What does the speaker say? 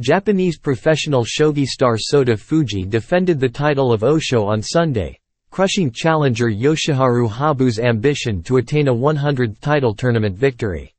Japanese professional shogi star Sota Fujii defended the title of Osho on Sunday, crushing challenger Yoshiharu Habu's ambition to attain a 100th title tournament victory.